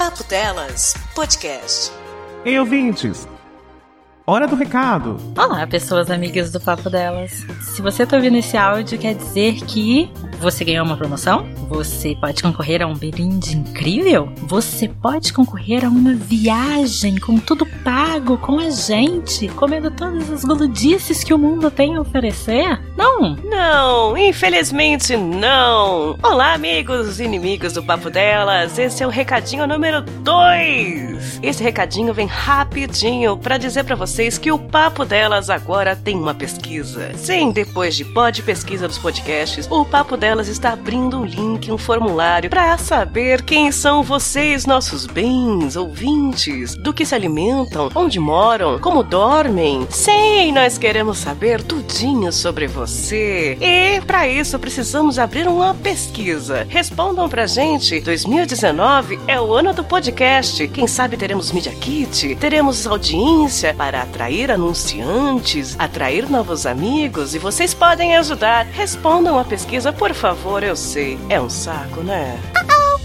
Papo Delas Podcast. Ei, ouvintes! Hora do recado! Olá, pessoas amigas do Papo Delas. Se você tá ouvindo esse áudio, quer dizer que você ganhou uma promoção? Você pode concorrer a um brinde incrível? Você pode concorrer a uma viagem com tudo pago com a gente, comendo todas as guludices que o mundo tem a oferecer? Não! Não, infelizmente não! Olá, amigos e inimigos do Papo Delas, esse é o recadinho número 2! Esse recadinho vem rapidinho para dizer para vocês que o Papo Delas agora tem uma pesquisa. Sim, depois de pod pesquisa dos podcasts, o Papo Delas delas está abrindo um link, um formulário para saber quem são vocês, nossos bens, ouvintes, do que se alimentam, onde moram, como dormem. Sim, nós queremos saber tudinho sobre você. E para isso precisamos abrir uma pesquisa. Respondam pra gente. 2019 é o ano do podcast. Quem sabe teremos Media Kit, teremos audiência para atrair anunciantes, atrair novos amigos e vocês podem ajudar. Respondam a pesquisa, por favor, eu sei. É um saco, né?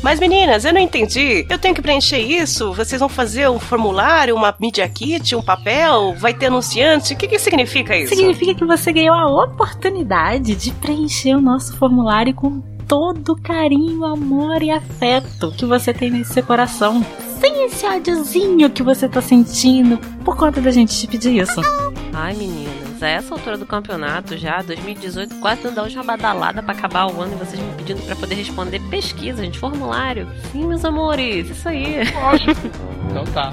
Mas meninas, eu não entendi. Eu tenho que preencher isso? Vocês vão fazer um formulário, uma media kit, um papel? Vai ter anunciante? O que, que significa isso? Significa que você ganhou a oportunidade de preencher o nosso formulário com todo carinho, amor e afeto que você tem nesse seu coração. Sem esse ódiozinho que você tá sentindo por conta da gente te pedir isso. Ai, meninas, a essa altura do campeonato já, 2018, quase dando a última badalada pra acabar o ano e vocês me pedindo pra poder responder pesquisa, gente, formulário. Sim, meus amores, isso aí. Então tá.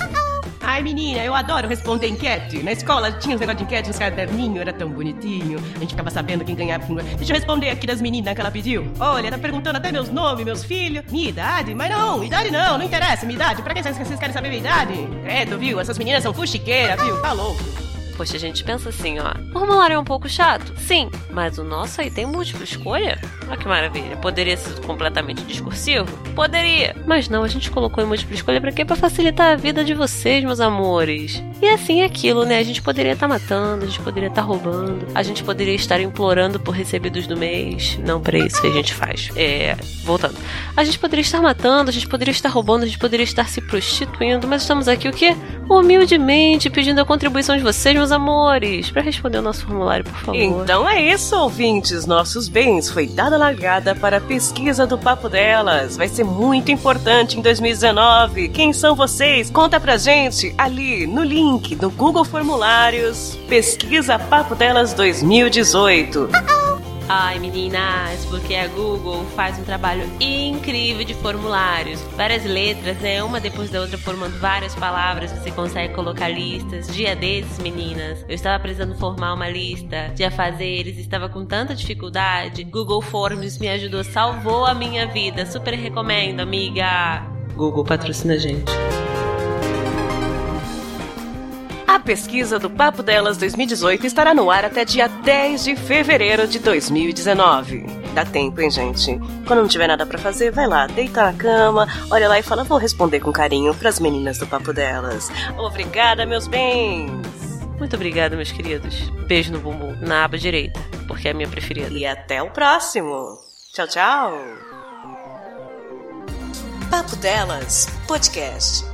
Ai, menina, eu adoro responder enquete. Na escola tinha uns negócios de enquete nos caderninhos, era tão bonitinho. A gente ficava sabendo quem ganhava. Quem... Deixa eu responder aqui das meninas que ela pediu. Olha, tá perguntando até meus nomes, meus filhos, minha idade. Mas não, idade não, não interessa, minha idade. Pra que vocês vocês querem saber minha idade? Credo, viu? Essas meninas são fuxiqueiras, viu? Tá louco. Poxa, a gente pensa assim, ó. O formulário é um pouco chato? Sim, mas o nosso aí tem múltipla escolha? Olha que maravilha. Poderia ser completamente discursivo? Poderia. Mas não, a gente colocou em múltipla escolha pra quê? Pra facilitar a vida de vocês, meus amores. E assim é aquilo, né? A gente poderia estar matando, a gente poderia estar roubando, a gente poderia estar implorando por recebidos do mês. Não para isso que a gente faz. É. Voltando. A gente poderia estar matando, a gente poderia estar roubando, a gente poderia estar se prostituindo, mas estamos aqui o quê? Humildemente pedindo a contribuição de vocês, meus amores, para responder o nosso formulário, por favor. Então é isso, ouvintes. Nossos bens foi dada a largada para a pesquisa do Papo Delas. Vai ser muito importante em 2019. Quem são vocês? Conta pra gente ali no link do Google Formulários. Pesquisa Papo Delas 2018. Ai, meninas, porque a Google faz um trabalho incrível de formulários. Várias letras, né? Uma depois da outra, formando várias palavras. Você consegue colocar listas. Dia desses, meninas, eu estava precisando formar uma lista de afazeres, estava com tanta dificuldade. Google Forms me ajudou, salvou a minha vida. Super recomendo, amiga. Google patrocina a gente. A pesquisa do Papo Delas 2018 estará no ar até dia 10 de fevereiro de 2019. Dá tempo, hein, gente? Quando não tiver nada para fazer, vai lá, deita na cama, olha lá e fala: vou responder com carinho pras meninas do Papo Delas. Obrigada, meus bens! Muito obrigada, meus queridos. Beijo no bumbum, na aba direita, porque é a minha preferida. E até o próximo. Tchau, tchau. Papo Delas Podcast.